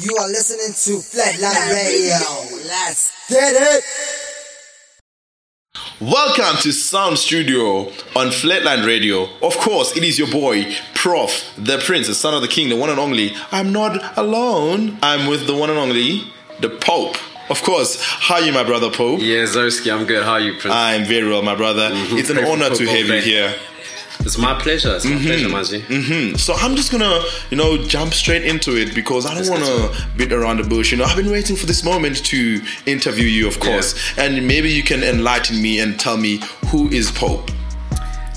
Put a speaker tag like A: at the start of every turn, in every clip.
A: You are listening to Flatline Radio. Let's get it.
B: Welcome to Sound Studio on Flatland Radio. Of course, it is your boy, Prof, the Prince, the son of the king, the one and only. I'm not alone. I'm with the one and only, the Pope. Of course, how are you, my brother Pope?
C: Yeah, Zoski, I'm good. How are you, Prince?
B: I'm very well, my brother. Mm-hmm. It's an
C: Pray
B: honor to have you here.
C: It's my pleasure. It's my pleasure, Maji.
B: Hmm. So I'm just gonna, you know, jump straight into it because I don't want to beat around the bush. You know, I've been waiting for this moment to interview you, of course, and maybe you can enlighten me and tell me who is Pope.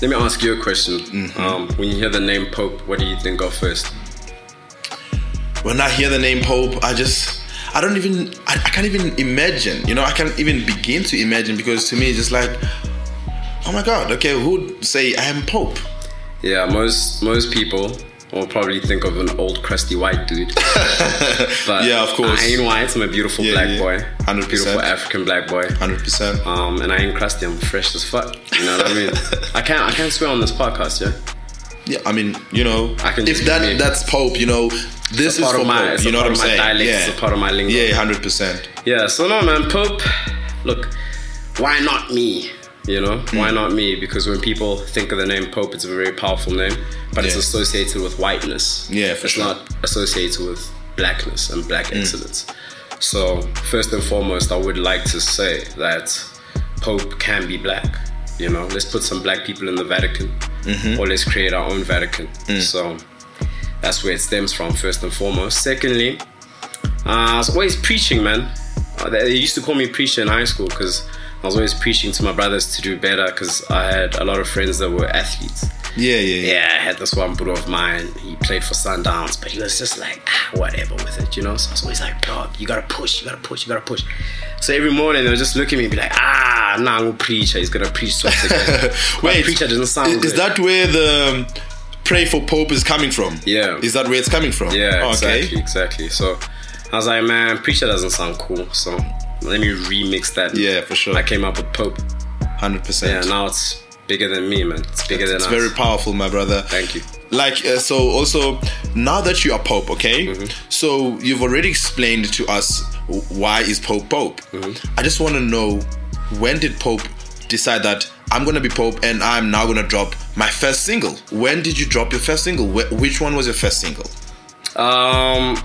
C: Let me ask you a question.
B: Mm-hmm.
C: Um, when you hear the name Pope, what do you think of first?
B: when I hear the name Pope, I just I don't even I, I can't even imagine. You know, I can't even begin to imagine because to me it's just like, oh my god, okay, who'd say I am Pope?
C: Yeah, most most people will probably think of an old crusty white dude. But
B: Yeah, of course.
C: I ain't white. I'm a beautiful
B: Yeah,
C: black
B: yeah.
C: boy.
B: 100%.
C: Beautiful African black boy.
B: Hundred percent.
C: Um, and I ain't crusty. I'm fresh as fuck. You know what I mean? I can't I can't swear on this podcast, yeah.
B: Yeah, I mean, you know,
C: I can
B: if that that's Pope, you know, this is
C: part
B: for
C: of my-
B: Pope. You know what I'm saying?
C: dialect,
B: yeah,
C: it's a part of my lingo.
B: Yeah, hundred percent.
C: Yeah, so no man, Pope, look, why not me? You know,
B: Hmm.
C: why not me? Because when people think of the name Pope, it's a very powerful name, but it's associated with whiteness.
B: Yeah, for
C: it's
B: sure.
C: Not associated with blackness and black excellence. So, first and foremost, I would like to say that Pope can be black. You know, let's put some black people in the Vatican,
B: Mm-hmm.
C: or let's create our own Vatican.
B: Mm.
C: So, that's where it stems from, first and foremost. Secondly, uh, I was always preaching, man. Uh, They used to call me preacher in high school because I was always preaching to my brothers to do better because I had a lot of friends that were athletes.
B: Yeah, yeah, yeah.
C: Yeah, I had this one bro of mine. He played for Sundowns, but he was just like, ah, whatever with it, you know? So I was always like, dog, you gotta push, you gotta push, you gotta push. So every morning they would just look at me and be like, ah, nah, I'm a preacher. He's gonna preach twice again. But
B: Wait,
C: preacher doesn't sound
B: is, that where the um, pray for Pope is coming from?
C: Yeah.
B: Is that where it's coming from?
C: Yeah,
B: Oh, okay.
C: exactly, exactly. So I was like, man, preacher doesn't sound cool. So let me remix that.
B: Yeah, for sure.
C: I came up with Pope.
B: Hundred percent.
C: Yeah, now it's bigger than me, man. It's bigger than
B: It's
C: us.
B: very powerful, my brother.
C: Thank you.
B: Like uh, so, also now that you are Pope, okay?
C: Mm-hmm.
B: So you've already explained to us why is Pope Pope.
C: Mm-hmm.
B: I just want to know when did Pope decide that I'm gonna be Pope and I'm now gonna drop my first single? When did you drop your first single? Wh- which one was your first single?
C: Um,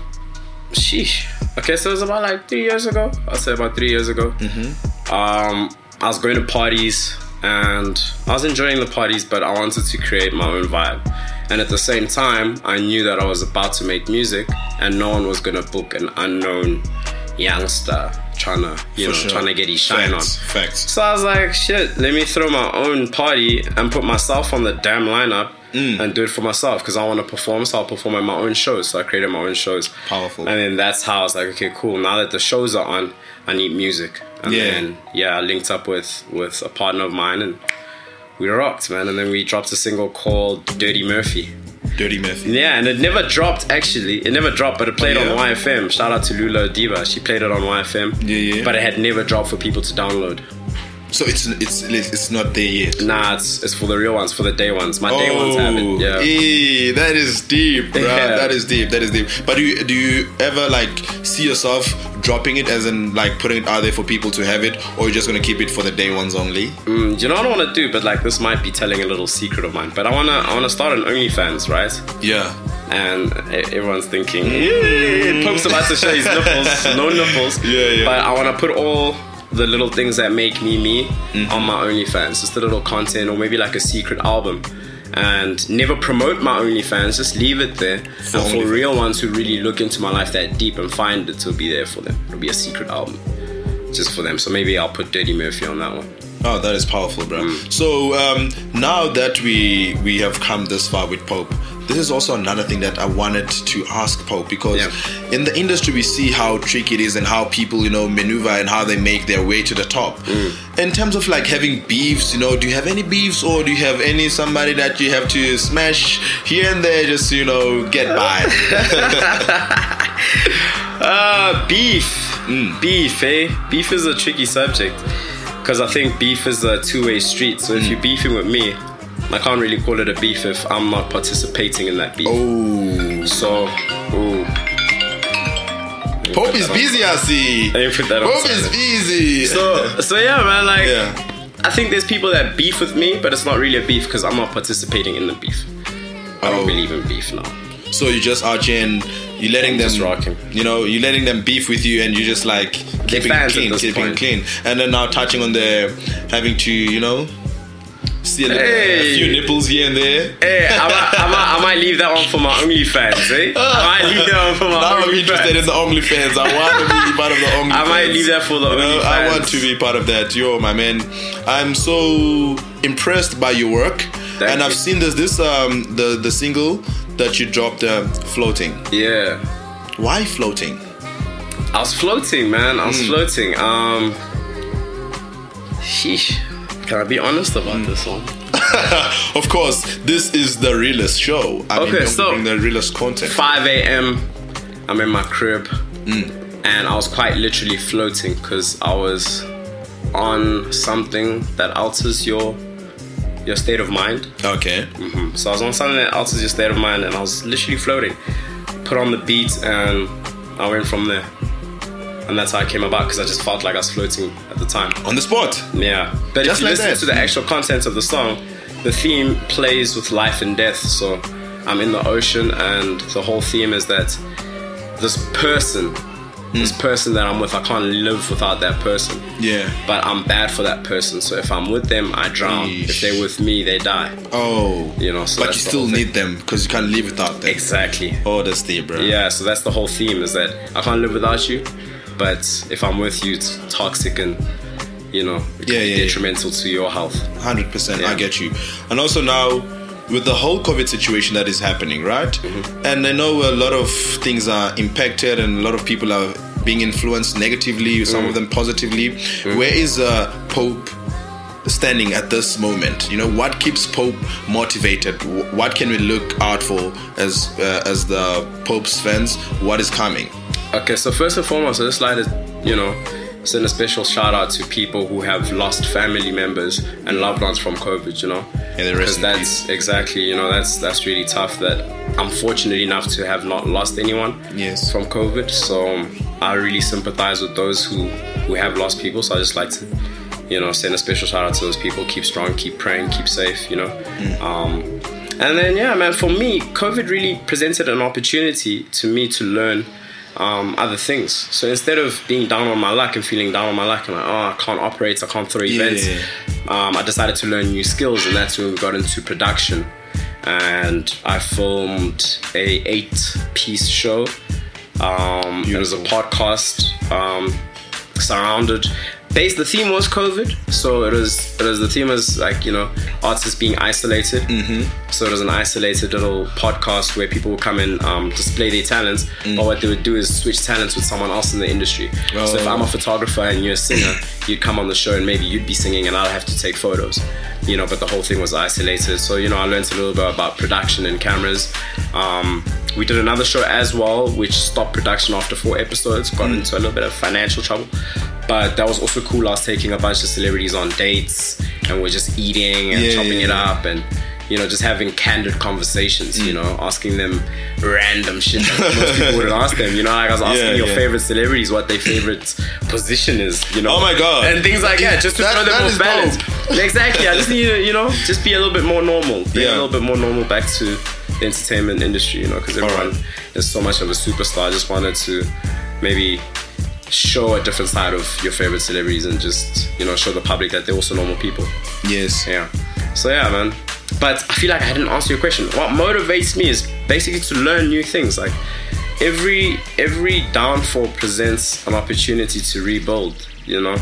C: sheesh. Okay, so it was about like three years ago. I'd say about three years ago. Mm-hmm. Um, I was going to parties and I was enjoying the parties, but I wanted to create my own vibe. And at the same time, I knew that I was about to make music, and no one was gonna book an unknown youngster trying to, you
B: For
C: know,
B: sure.
C: trying to get his shine
B: Facts,
C: on.
B: Facts.
C: So I was like, shit, let me throw my own party and put myself on the damn lineup
B: Mm.
C: and do it for myself because I want to perform. So I'll perform at my own shows. So I created my own shows.
B: Powerful.
C: And then that's how I was like, okay, cool. Now that the shows are on, I need music. And
B: Yeah.
C: then yeah, I linked up with with a partner of mine and we rocked, man. And then we dropped a single called Dirty Murphy.
B: Dirty Murphy.
C: Yeah, and it never dropped actually. It never dropped, but it played
B: Yeah.
C: on YFM. Shout out to Lula Diva. She played it on YFM.
B: Yeah, yeah.
C: But it had never dropped for people to download.
B: So it's it's it's not there yet.
C: Nah, it's, it's for the real ones, for the day ones. My day ones have it. Yeah.
B: eh, that is deep, bro.
C: Yeah.
B: That is deep. That is deep. But do you, do you ever like see yourself dropping it as in like putting it out there for people to have it, or you're just gonna keep it for the day ones only?
C: Mm, you know what I want to do? But like, this might be telling a little secret of mine. But I wanna, I wanna start an OnlyFans, right?
B: Yeah.
C: And everyone's thinking, yeah, Pope's about to show his nipples, no nipples.
B: Yeah, yeah.
C: But I wanna put all the little things that make me me
B: Mm-hmm.
C: on my OnlyFans, just a little content or maybe like a secret album. And never promote my OnlyFans, just leave it there. and for real ones who really look into my life that deep and find it, it'll be there for them. It'll be a secret album just for them. So maybe I'll put Dirty Murphy on that one.
B: Oh, that is powerful, bro.
C: Mm.
B: So um, now that we we have come this far with Pope, this is also another thing that I wanted to ask Pope because
C: Yeah.
B: in the industry we see how tricky it is and how people you know maneuver and how they make their way to the top.
C: Mm.
B: In terms of like having beefs, you know, do you have any beefs or do you have any somebody that you have to smash here and there just you know get by?
C: Uh, beef. Beef, eh? Beef is a tricky subject. Because I think beef is a two way street. So if you're mm. beefing with me, I can't really call it a beef if I'm not participating in that beef.
B: oh,
C: So, ooh.
B: Pope is busy, I see.
C: I didn't put that on
B: Pope is busy.
C: So, so yeah, man. Like,
B: yeah.
C: I think there's people that beef with me, but it's not really a beef because I'm not participating in the beef. I don't
B: Oh.
C: believe in beef now.
B: So you're just out here and you're letting
C: I'm
B: them,
C: just rocking.
B: you know, you're letting them beef with you, and you're just like keeping it clean, keeping
C: point.
B: clean, and then now touching on the having to, you know, see a, little, a few nipples here and there.
C: Hey, I might, I, might, I might leave that one for my OnlyFans, eh? I might leave that one for my
B: Now I'm interested in
C: OnlyFans.
B: the OnlyFans. I want to be part of the OnlyFans.
C: I might leave that for the
B: You know, I want to be part of that. Yo, my man, I'm so impressed by your work,
C: Thank
B: and I've seen this this um the the single that you dropped, uh, floating.
C: Yeah.
B: Why floating?
C: I was floating, man. I was
B: Hmm.
C: floating. Um, sheesh. Can I be honest about
B: Hmm.
C: this one?
B: of course, this is the realest show. I mean,
C: Okay,
B: don't
C: so-
B: the realest content.
C: 5 a.m. I'm in my crib,
B: Hmm.
C: and I was quite literally floating because I was on something that alters your your state of mind.
B: Okay. Mm-hmm.
C: So I was on something that alters your state of mind, and I was literally floating. Put on the beat, and I went from there. And that's how it came about because I just felt like I was floating at the time.
B: On the spot.
C: Yeah, but
B: Just
C: if you
B: like
C: listen
B: that.
C: to the actual content of the song, the theme plays with life and death. So I'm in the ocean, and the whole theme is that this person, this person that I'm with, I can't live without that person.
B: Yeah.
C: But I'm bad for that person. So if I'm with them, I drown.
B: Yeesh.
C: If they're with me, they die.
B: Oh.
C: You know, so
B: but you still need them because you can't live without them.
C: Exactly.
B: Oh, that's the bro.
C: Yeah, so that's the whole theme is that I can't live without you, but if I'm with you, it's toxic and you know
B: Yeah, yeah, yeah.
C: detrimental to your health.
B: Hundred percent. I get you. And also now. With the whole COVID situation that is happening, right?
C: Mm-hmm.
B: And I know a lot of things are impacted, and a lot of people are being influenced negatively, some
C: Mm.
B: of them positively. Where is uh, Pope standing at this moment? You know, what keeps Pope motivated? What can we look out for as uh, as the Pope's fans? What is coming?
C: Okay, so first and foremost, I just like to, you know, send a special shout out to people who have lost family members and loved ones from COVID, you know.
B: And the rest
C: Because that's exactly, you know, that's that's really tough. That I'm fortunate enough to have not lost anyone
B: Yes.
C: from COVID. So um, I really sympathize with those who who have lost people. So I just like to, you know, send a special shout out to those people. Keep strong, keep praying, keep safe. You know. Um, and then yeah, man, for me, COVID really presented an opportunity to me to learn um, other things. So instead of being down on my luck and feeling down on my luck and like, oh, I can't operate, I can't throw events,
B: Yeah.
C: um, I decided to learn new skills, and that's when we got into production. And I filmed a eight-piece show. Um, it was a podcast um, surrounded. Base the theme was COVID, so it was it was the theme was like you know artists being isolated. Mm-hmm. So it was an isolated little podcast where people would come and um, display their talents. But what they would do is switch talents with someone else in the industry. So if
B: Oh.
C: I'm a photographer and you're a singer, you'd come on the show and maybe you'd be singing and I'd have to take photos. You know, but the whole thing was isolated. So you know, I learned a little bit about production and cameras. Um, we did another show as well, which stopped production after four episodes. Got into a little bit of financial trouble. But that was also cool. I was taking a bunch of celebrities on dates and we're just eating and
B: Yeah,
C: chopping
B: yeah,
C: it
B: yeah.
C: up and you know just having candid conversations. You
B: Mm.
C: know, asking them random shit that most people wouldn't ask them. You know, like I was asking
B: Yeah,
C: your
B: yeah.
C: favorite celebrities what their favorite position is. You know,
B: Oh my God.
C: and things like that, just to
B: That-
C: throw them off balance.
B: dope.
C: exactly. I just need to, you know, just be a little bit more normal. Be
B: Yeah.
C: a little bit more normal back to entertainment industry. You know, because everyone
B: Alright.
C: is so much of a superstar. I just wanted to maybe show a different side of your favorite celebrities and just you know show the public that they're also normal people.
B: Yes.
C: Yeah. So yeah, man. But I feel like I didn't answer your question. What motivates me is basically to learn new things. Like every every downfall presents an opportunity to rebuild. You know,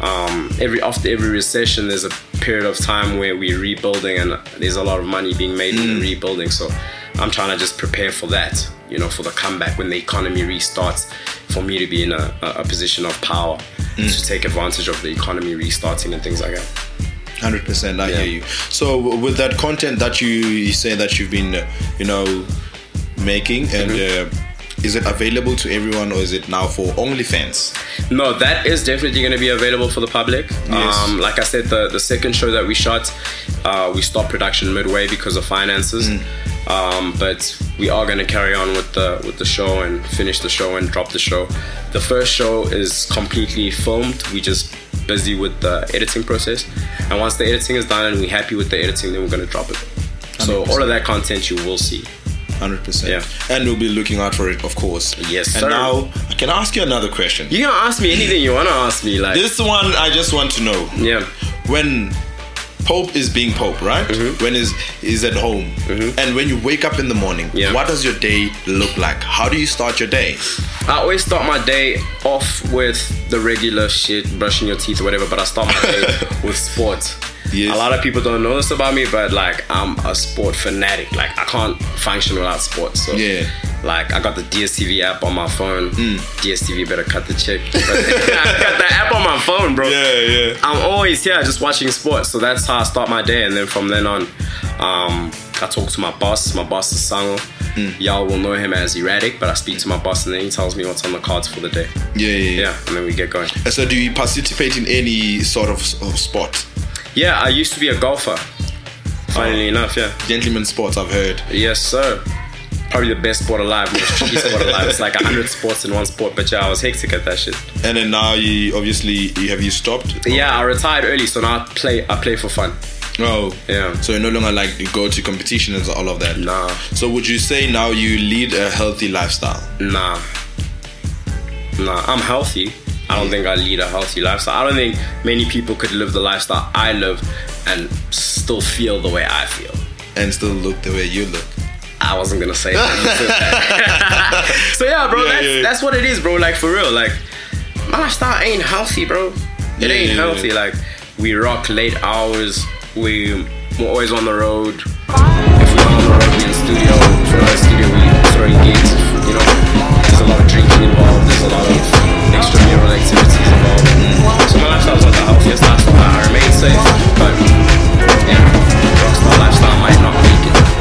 C: um, every after every recession, there's a period of time where we're rebuilding, and there's a lot of money being made in the rebuilding. So I'm trying to just prepare for that. You know, for the comeback when the economy restarts, for me to be in a, a, position of power to take advantage of the economy restarting and things like that.
B: Hundred percent, I
C: Yeah.
B: hear you. So with that content that you, you say that you've been, you know, making, and
C: Mm-hmm.
B: uh, is it available to everyone, or is it now for only fans?
C: No, that is definitely going to be available for the public.
B: Yes.
C: Um, like I said, the, the second show that we shot, uh, we stopped production midway because of finances. Um, but we are going to carry on with the with the show and finish the show and drop the show. The first show is completely filmed. We just busy with the editing process, and once the editing is done and we're happy with the editing, then we're going to drop it. So
B: 100%.
C: all of that content you will see.
B: Hundred percent.
C: Yeah.
B: And we'll be looking out for it, of course.
C: Yes,
B: And
C: sir.
B: now I can ask you another question.
C: You can ask me anything you want to ask me, like
B: This one I just want to know.
C: yeah.
B: When Pope is being Pope, right?
C: Mm-hmm.
B: When is is at home, and when you wake up in the morning,
C: Yeah.
B: what does your day look like? How do you start your day?
C: I always start my day off with the regular shit, brushing your teeth or whatever, but I start my day with sports.
B: Yes.
C: A lot of people don't know this about me, but like I'm a sport fanatic. Like I can't function without sports. So
B: Yeah.
C: like I got the DSTV app on my phone. DSTV better cut the check. But I got the app on my phone, bro.
B: yeah. Yeah.
C: I'm always here just watching sports. So that's how I start my day. And then from then on, um, I talk to my boss. My boss is Sango. Y'all will know him as Erratic, but I speak to my boss and then he tells me what's on the cards for the day.
B: Yeah, yeah, yeah.
C: Yeah, and then we get going.
B: So, do you participate in any sort of, of sport?
C: Yeah, I used to be a golfer. Funnily enough, yeah.
B: Gentleman sports, I've heard.
C: Yes, sir. Probably the best sport alive, most tricky sport alive. It's like a hundred sports in one sport, but yeah, I was hectic at that shit.
B: And then now you obviously you have you stopped?
C: Yeah, I retired early, so now I play. I play for fun.
B: Oh,
C: Yeah.
B: So you no longer like you go to competitions and all of that.
C: Nah,
B: So would you say now you lead a healthy lifestyle?
C: nah, nah. I'm healthy. I don't think I lead a healthy lifestyle. I don't think many people could live the lifestyle I live and still feel the way I feel.
B: and still look the way you look?
C: I wasn't gonna say that. so yeah, bro,
B: Yeah,
C: that's,
B: yeah.
C: that's what it is, bro. Like for real, like my lifestyle ain't healthy, bro. It
B: Yeah,
C: ain't healthy. Like we rock late hours. We we're always on the road. If we're on the road, we in studio. If we're not in studio, we throwing gigs. You know, there's a lot of drinking involved. There's a lot of extramural activities involved. So my lifestyle's not the healthiest lifestyle. I remain safe, but yeah, rockstar lifestyle might not make it.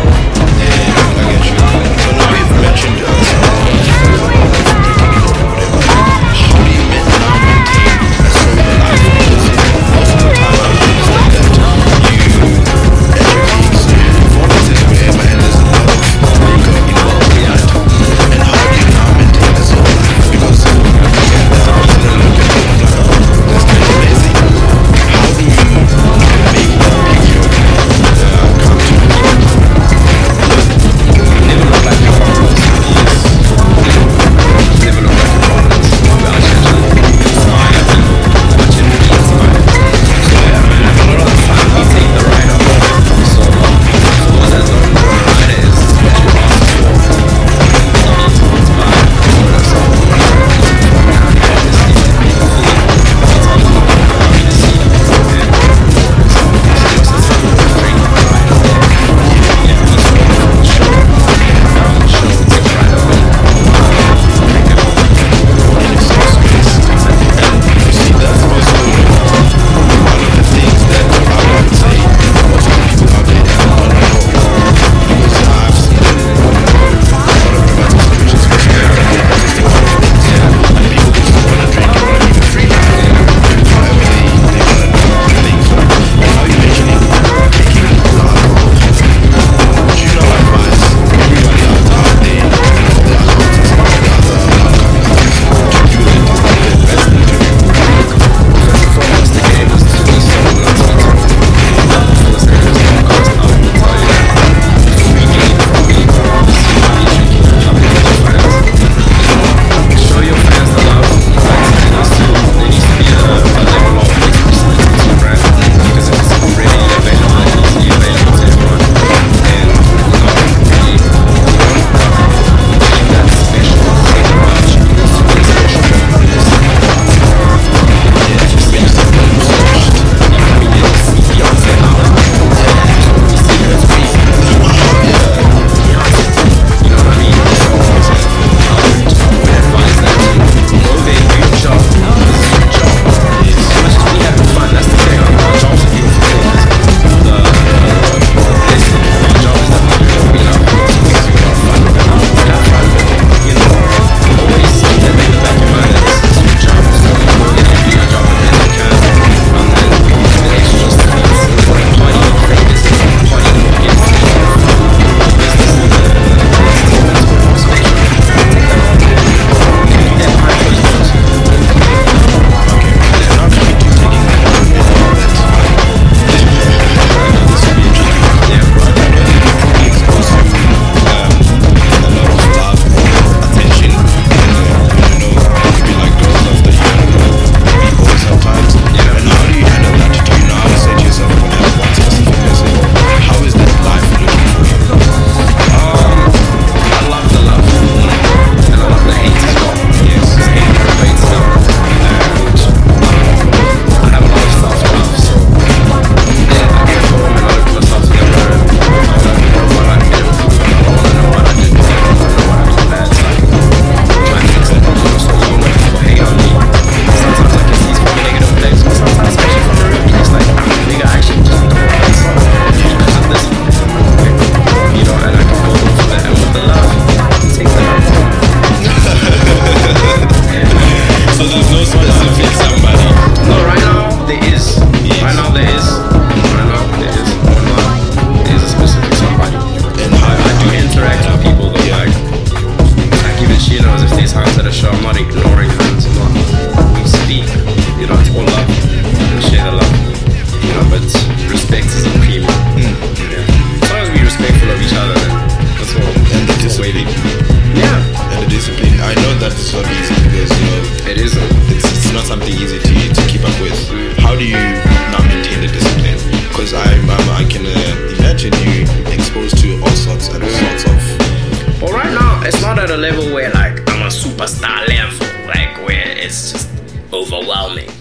B: To, to keep up with. How do you now maintain the discipline? Because I'm, I'm, I can uh, imagine you exposed to all sorts and all sorts of.
C: Well, right now, it's not at a level where like I'm a superstar level, like where it's just overwhelming.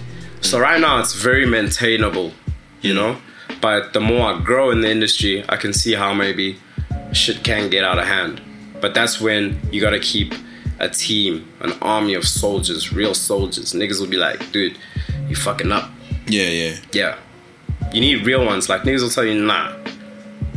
C: So right now, it's very maintainable, you know. But the more I grow in the industry, I can see how maybe shit can get out of hand. But that's when you gotta keep a team, an army of soldiers, real soldiers. Niggas will be like, dude, you fucking up.
B: Yeah, yeah.
C: Yeah. You need real ones. Like niggas will tell you, nah,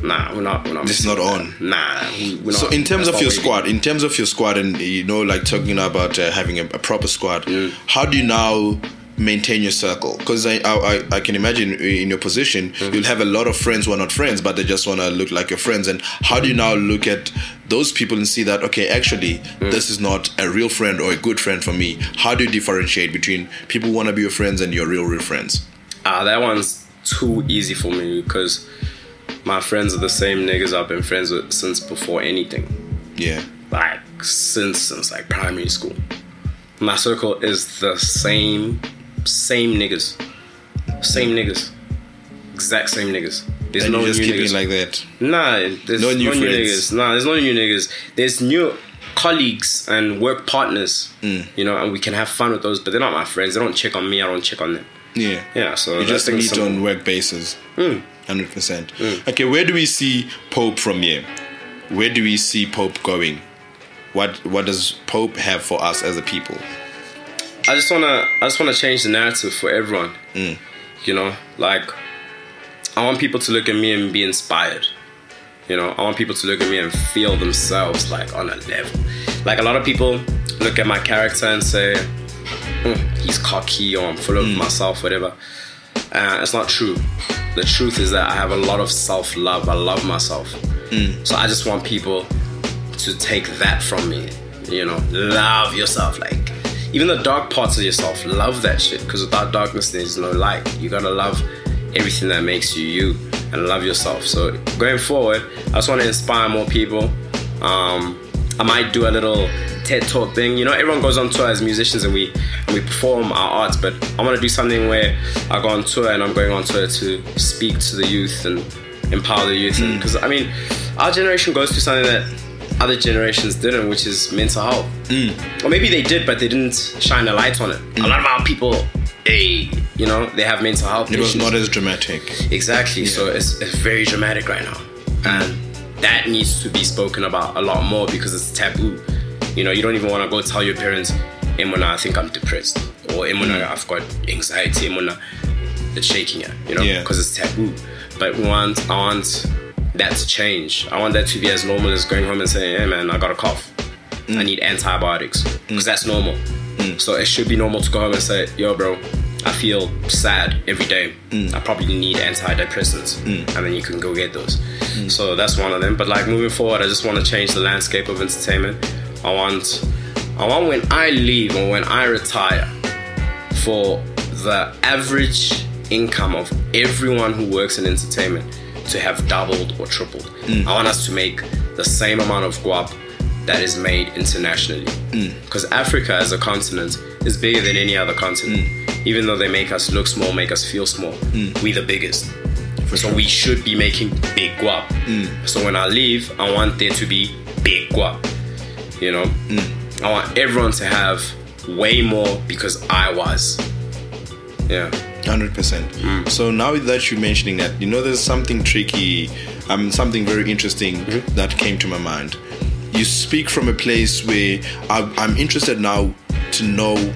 C: nah, we're not, we're not.
B: This is not
C: with that. Nah, we, we're
B: So
C: not.
B: in terms of your squad, in terms of your squad, and you know, like talking about uh, having a, a proper squad,
C: Mm.
B: how do you now maintain your circle? Because I, I I- can imagine in your position,
C: Mm.
B: you'll have a lot of friends who are not friends, but they just want to look like your friends. And how do you now look at those people and see that okay, actually,
C: Mm.
B: this is not a real friend or a good friend for me? How do you differentiate between people who want to be your friends and your real real friends?
C: Ah, that one's too easy for me because my friends are the same niggas I've been friends with since before anything.
B: Yeah,
C: Like since since like primary school. My circle is the same same niggas. Same niggas. Exact same niggas. There's
B: and
C: no
B: just
C: new niggas.
B: like that.
C: Nah, there's
B: No
C: no
B: new
C: new, niggas. Nah, there's no new niggas. There's new colleagues and work partners.
B: Mm.
C: You know, and we can have fun with those, but they're not my friends. They don't check on me. I don't check on them.
B: Yeah,
C: Yeah, so
B: you just meet
C: simple.
B: on work basis.
C: Mm.
B: Hundred percent. Okay, where do we see Pope from here? Where do we see Pope going? What What does Pope have for us as a people?
C: I just wanna I just wanna change the narrative for everyone. You know, like I want people to look at me and be inspired. You know, I want people to look at me and feel themselves like on a level. Like a lot of people look at my character and say, "Hmm, he's cocky or I'm full of myself, whatever. Uh, it's not true. The truth is that I have a lot of self love. I love myself. So I just want people to take that from me. You know, love yourself. Like, even the dark parts of yourself, love that shit. Because without darkness, there's no light. You gotta love everything that makes you you and love yourself. So, going forward, I just wanna inspire more people. Um, I might do a little TED talk thing. You know, everyone goes on tour as musicians and we and we perform our arts, but I want to do something where I go on tour and I'm going on tour to speak to the youth and empower the youth. Because I mean, our generation goes through something that other generations didn't, which is mental health. Mm. Or maybe they did, but they didn't shine a light on it. A lot of our people, hey, you know, they have mental health
B: It was not as dramatic.
C: Exactly. So it's, it's very dramatic right now. And that needs to be spoken about a lot more because it's taboo. You know, you don't even want to go tell your parents, Imuna, I think I'm depressed. Or Imuna, mm. I've got anxiety. Imuna, it's shaking you, you know,
B: Yeah.
C: because it's taboo. But we want, I want that to change. I want that to be as normal as going home and saying, hey man, I got a cough. I mm. need antibiotics. Mm. Because that's normal. Mm. So it should be normal to go home and say, yo, bro, I feel sad every day. I probably need antidepressants. And then you can go get those. So that's one of them. But like moving forward, I just want to change the landscape of entertainment. I want, I want when I leave or when I retire, for the average income of everyone who works in entertainment to have doubled or tripled. Mm. I want us to make the same amount of guap that is made internationally. Mm. Because Africa as a continent is bigger than any other continent. Mm. Even though they make us look small, make us feel small, we the biggest. so we should be making big guap. So when I leave, I want there to be big guap. You know? I want everyone to have way more because I was. Yeah.
B: Hundred percent. Mm. So now that you're mentioning that, you know, there's something tricky, um, something very interesting mm-hmm. that came to my mind. You speak from a place where I'm, I'm interested now to know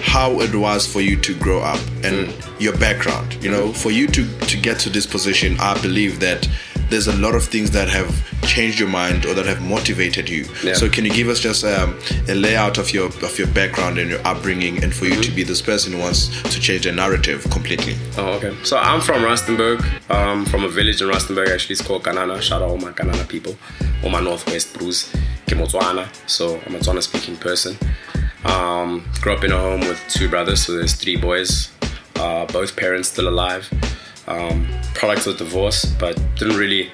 B: how it was for you to grow up and mm. your background. You know, mm. for you to to get to this position, I believe that there's a lot of things that have changed your mind or that have motivated you.
C: Yeah.
B: So can you give us just um, a layout of your of your background and your upbringing, and for you to be this person who wants to change the narrative completely?
C: Oh, okay. So I'm from Rustenburg, um, from a village in Rustenburg. Actually, it's called Kanana. Shout out all my Kanana people, all my Northwest Bruce, Kimotswana. So I'm a Tswana speaking person. Um, grew up in a home with two brothers, so there's three boys. Uh, both parents still alive. Um, product of divorce, but didn't really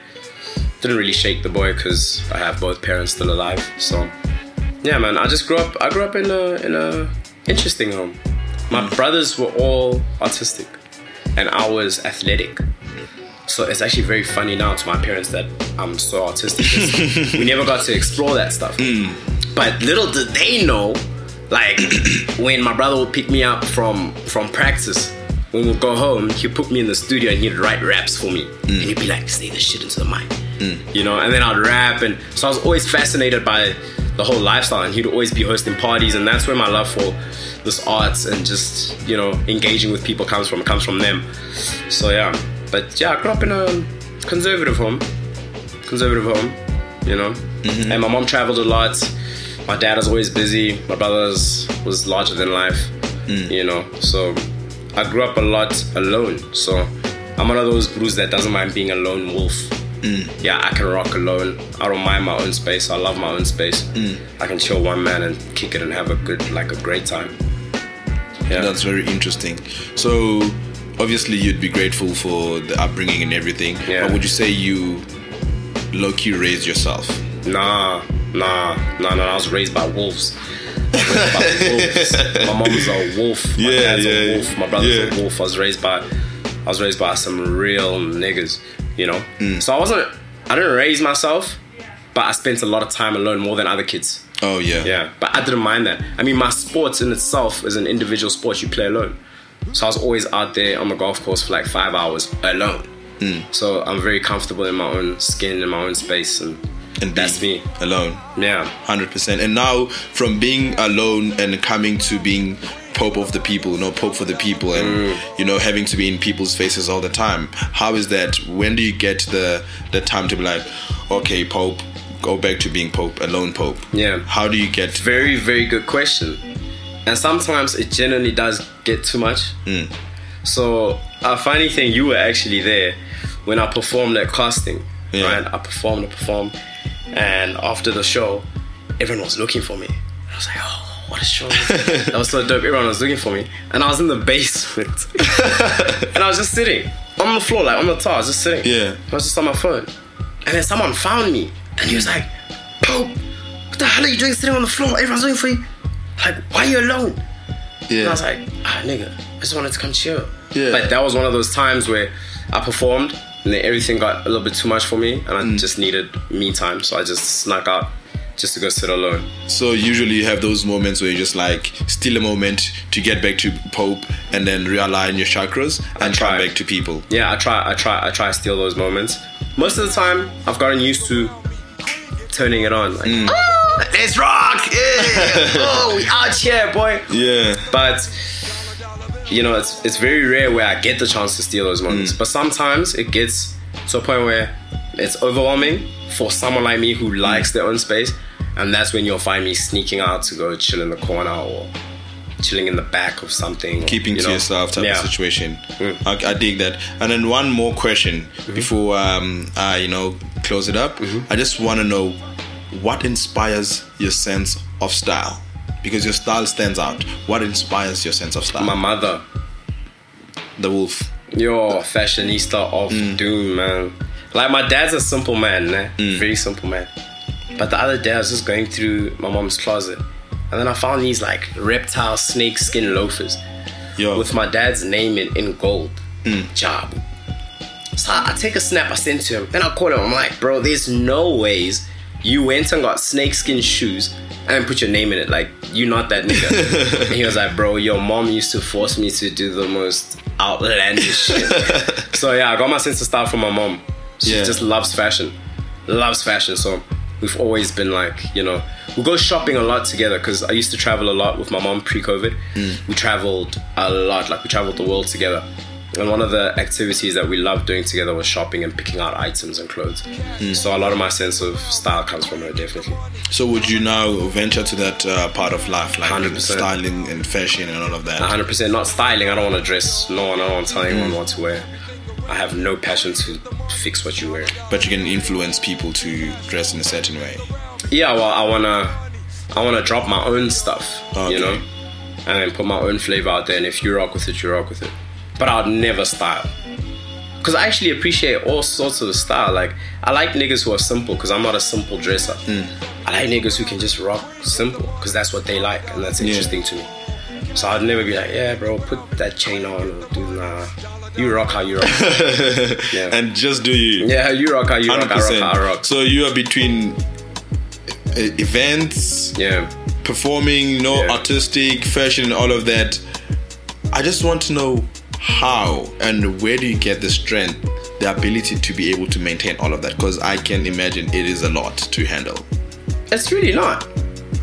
C: didn't really shake the boy because I have both parents still alive. So yeah, man, I just grew up. I grew up in a in a interesting home. My brothers were all autistic, and I was athletic. So it's actually very funny now to my parents that I'm so autistic. we never got to explore that stuff. But little did they know, like when my brother would pick me up from from practice, when we'd go home, he'd put me in the studio and he'd write raps for me, mm. and he'd be like, "Say this shit into the mic," mm. you know. And then I'd rap, and so I was always fascinated by the whole lifestyle. And he'd always be hosting parties, and that's where my love for this arts and just you know engaging with people comes from. It comes from them. So yeah, but yeah, I grew up in a conservative home, conservative home, you know. Mm-hmm. And my mom traveled a lot. My dad was always busy. My brothers was larger than life, mm. you know. So I grew up a lot alone. So I'm one of those brews that doesn't mind being a lone wolf. Mm. Yeah, I can rock alone. I don't mind my own space. I love my own space. Mm. I can chill one man and kick it and have a good, like a great time. Yeah.
B: That's very interesting. So, obviously, you'd be grateful for the upbringing and everything.
C: Yeah.
B: But would you say you low key raised yourself?
C: Nah, nah, nah, nah. I was raised by wolves. I was raised by wolves. My mom's a wolf. My
B: Yeah,
C: dad's
B: yeah,
C: a wolf. My brother's
B: Yeah.
C: a wolf. I was raised by, I was raised by some real niggas. You know.
B: Mm.
C: So I wasn't. I didn't raise myself, but I spent a lot of time alone more than other kids.
B: Oh yeah.
C: Yeah, but I didn't mind that. I mean, my sports in itself is an individual sport you play alone. So I was always out there on the golf course for like five hours alone.
B: Mm.
C: So I'm very comfortable in my own skin, in my own space, and,
B: And
C: that's me.
B: alone.
C: Yeah.
B: Hundred percent. And now, from being alone and coming to being Pope of the people, you know, Pope for the people, and
C: Mm.
B: you know, having to be in people's faces all the time. How is that? When do you get the the time to be like, okay, Pope, go back to being Pope, alone Pope?
C: Yeah.
B: How do you get?
C: Very, very good question. And sometimes it genuinely does get too much.
B: Mm.
C: So a funny thing, you were actually there when I performed that casting.
B: Yeah.
C: Right? I performed, I performed, and after the show, everyone was looking for me. I was like, oh, what a show! that was so dope. Everyone was looking for me, and I was in the basement, and I was just sitting on the floor, like on the tar, just sitting.
B: Yeah.
C: I was just on my phone, and then someone found me, and he was like, Pope, what the hell are you doing sitting on the floor? Everyone's looking for you. Like, why are you alone? And I was like, ah, nigga, I just wanted to come chill.
B: Yeah.
C: But that was one of those times where I performed and then everything got a little bit too much for me and I
B: Mm.
C: just needed me time. So I just snuck out just to go sit alone.
B: So usually you have those moments where you just like steal a moment to get back to Pope and then realign your chakras and come
C: try.
B: back to people.
C: Yeah, I try, I try, I try to steal those moments. Most of the time, I've gotten used to turning it on. Like,
B: Mm.
C: "Oh, let's rock! Yeah! oh, we out here, boy!
B: Yeah.
C: But you know, it's it's very rare where I get the chance to steal those moments.
B: Mm.
C: But sometimes it gets to a point where it's overwhelming for someone like me who likes their own space, and that's when you'll find me sneaking out to go chill in the corner or chilling in the back of something. or,
B: keeping
C: you
B: to
C: know.
B: yourself type
C: yeah.
B: of situation.
C: Mm.
B: I, I dig that. And then one more question
C: Mm-hmm.
B: before um, I, you know, close it up.
C: Mm-hmm.
B: I just want to know what inspires your sense of style because your style stands out. What inspires your sense of style?
C: My mother,
B: the wolf.
C: your fashionista of
B: Mm.
C: doom, man. Like my dad's a simple man, né?
B: Mm.
C: very simple man. But the other day I was just going through my mom's closet, and then I found these like reptile snake skin loafers.
B: Yo.
C: with my dad's name in, in gold.
B: Mm.
C: Job. So I, I take a snap, I send to him. Then I call him. I'm like, bro, there's no ways you went and got snakeskin shoes and put your name in it. Like, you're not that nigga. and he was like, bro, your mom used to force me to do the most outlandish shit. so yeah, I got my sense of style from my mom. She
B: Yeah.
C: just loves fashion. Loves fashion. So we've always been like, you know, we go shopping a lot together because I used to travel a lot with my mom pre-COVID. Mm. We traveled a lot, like we traveled the world together. And one of the activities that we loved doing together was shopping and picking out items and clothes. So a lot of my sense of style comes from her, definitely.
B: So would you now venture to that uh, part of life, like
C: 100%.
B: styling and fashion and all of that?
C: 100% not styling. I don't want to dress no one. I don't want to tell anyone what to wear. I have no passion to fix what you wear.
B: But you can influence people to dress in a certain way.
C: Yeah, well, I wanna, I wanna drop my own stuff,
B: Okay.
C: you know, and then put my own flavor out there. And if you rock with it, you rock with it. But I'll never style, cause I actually appreciate all sorts of style. Like I like niggas who are simple, cause I'm not a simple dresser. I like niggas who can just rock simple, cause that's what they like, and that's
B: Yeah.
C: interesting to me. So I'd never be like, yeah, bro, put that chain on, or do nah. You rock how you rock. Yeah.
B: And just do you.
C: yeah, you rock how you rock. I rock how I rock.
B: So you are between uh, events,
C: Yeah.
B: performing, you know,
C: Yeah.
B: artistic, fashion, all of that. I just want to know how and where do you get the strength, the ability to be able to maintain all of that? Because I can imagine it is a lot to handle.
C: It's really not.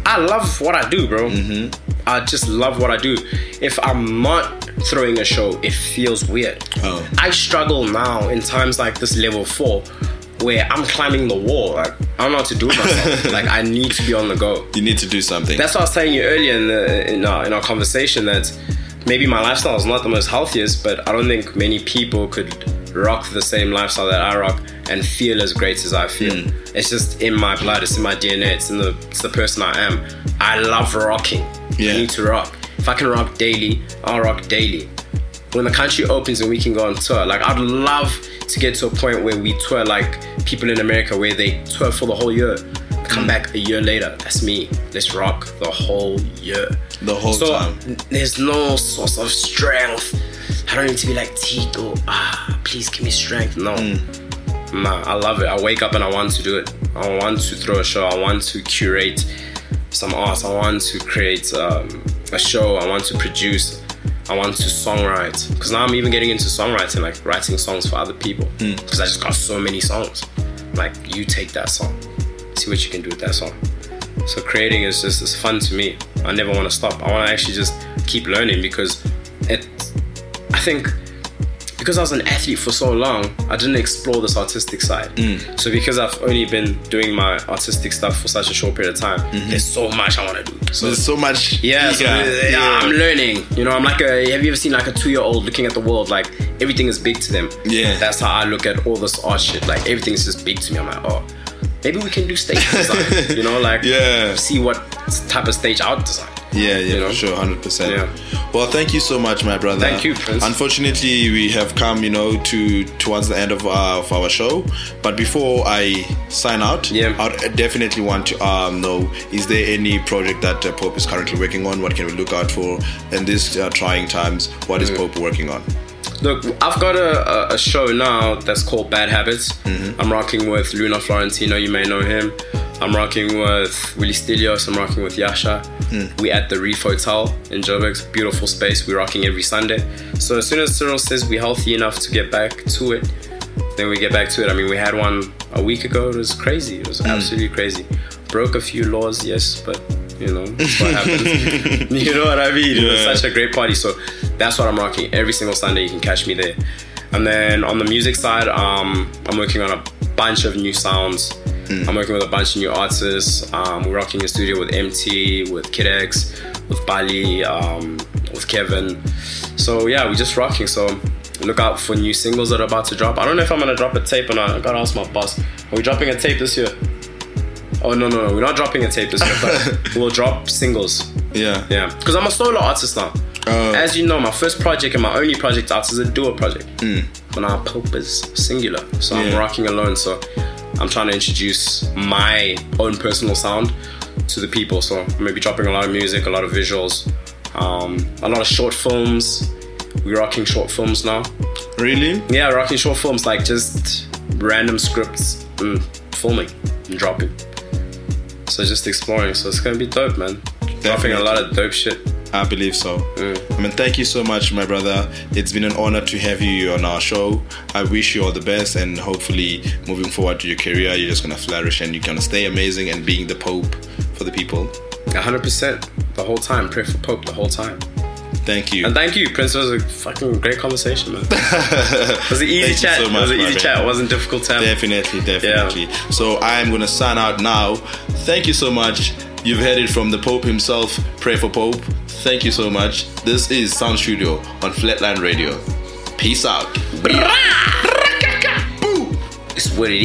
C: I love what I do, bro.
B: Mm-hmm.
C: I just love what I do. If I'm not throwing a show, it feels weird.
B: Oh.
C: I struggle now in times like this level four, where I'm climbing the wall. Like I don't know what to do with myself. like I need to be on the go.
B: You need to do something.
C: That's what I was telling you earlier in the in our, in our conversation that maybe my lifestyle is not the most healthiest, but I don't think many people could rock the same lifestyle that I rock and feel as great as I feel.
B: Hmm.
C: It's just in my blood. It's in my DNA. It's in the it's the person I am. I love rocking.
B: Yeah.
C: I need to rock. If I can rock daily, I'll rock daily. When the country opens and we can go on tour, like I'd love to get to a point where we tour like people in America, where they tour for the whole year, come back a year later. That's me. Let's rock the whole year.
B: The whole
C: so,
B: time.
C: There's no source of strength. I don't need to be like Tito. Ah, please give me strength. No. Nah, I love it. I wake up and I want to do it. I want to throw a show. I want to curate some art. I want to create um, a show. I want to produce. I want to songwrite. Because now I'm even getting into songwriting, like writing songs for other people. Because I just got so many songs. Like, you take that song, see what you can do with that song. So creating is just it's fun to me. I never want to stop. I want to actually just keep learning because it. I think because I was an athlete for so long, I didn't explore this artistic side. Mm. So because I've only been doing my artistic stuff for such a short period of time, mm-hmm. there's so much I want to do. So
B: There's so much.
C: yeah, so,
B: eager-
C: yeah, I'm learning. You know, I'm like a. Have you ever seen like a two year old looking at the world? Like everything is big to them.
B: Yeah.
C: That's how I look at all this art shit. Like everything's just big to me. I'm like, oh, maybe we can do stage design. you know, like
B: Yeah.
C: see what type of stage I'll design.
B: Yeah, yeah,
C: You know?
B: for sure, hundred percent.
C: Yeah.
B: Well, thank you so much, my brother.
C: Thank you, Prince.
B: Unfortunately, we have come, you know, to towards the end of our, of our show. But before I sign out,
C: Yeah.
B: I'd definitely want to um, know: is there any project that uh, Pope is currently working on? What can we look out for in these uh, trying times? What is Pope working on?
C: Look, I've got a, a, show now that's called Bad Habits.
B: Mm-hmm.
C: I'm rocking with Luna Florentino, you may know him. I'm rocking with Willie Stelios, I'm rocking with Yasha.
B: Mm.
C: We at the Reef Hotel in Joburg, beautiful space. We're rocking every Sunday. So as soon as Cyril says we're healthy enough to get back to it, then we get back to it. I mean, we had one a week ago. It was crazy. It was
B: Mm.
C: absolutely crazy. Broke a few laws, yes, but you know, that's what happens. you know what I mean? It was such a great party. So that's what I'm rocking every single Sunday. You can catch me there. And then on the music side, um, I'm working on a bunch of new sounds. I'm working with a bunch of new artists. Um, we're rocking in studio with MT, with Kid X, with Bali, um, with Kevin. So yeah, we're just rocking. So look out for new singles that are about to drop. I don't know if I'm gonna drop a tape or not. I gotta ask my boss. Are we dropping a tape this year? Oh no no no, we're not dropping a tape this year, but we'll drop singles.
B: Yeah.
C: Yeah, because I'm a solo artist now.
B: Oh.
C: As you know, my first project and my only project out is a duo project. But now Pope is singular, so I'm
B: Hmm.
C: Rocking alone. So I'm trying to introduce my own personal sound to the people. So I'm gonna be dropping a lot of music, a lot of visuals, um, a lot of short films. We're rocking short films now.
B: Really?
C: Yeah, rocking short films like just random scripts and filming and dropping. So just exploring. So it's gonna be dope, man. Dropping a lot of dope shit.
B: I believe so. I mean, thank you so much, my brother. It's been an honor to have you on our show. I wish you all the best, and hopefully, moving forward to your career, you're just gonna flourish and you're gonna stay amazing and being the Pope for the people.
C: 100% the whole time. Pray for Pope the whole time.
B: Thank you.
C: And thank you, Prince. It was a fucking great conversation, man. It was an easy chat.
B: so
C: it was an easy
B: man.
C: chat. It wasn't difficult time.
B: Definitely, definitely. So I'm gonna sign out now. Thank you so much. You've heard it from the Pope himself. Pray for Pope. Thank you so much. This is Sound Studio on Flatline Radio. Peace out.
C: It's what it is.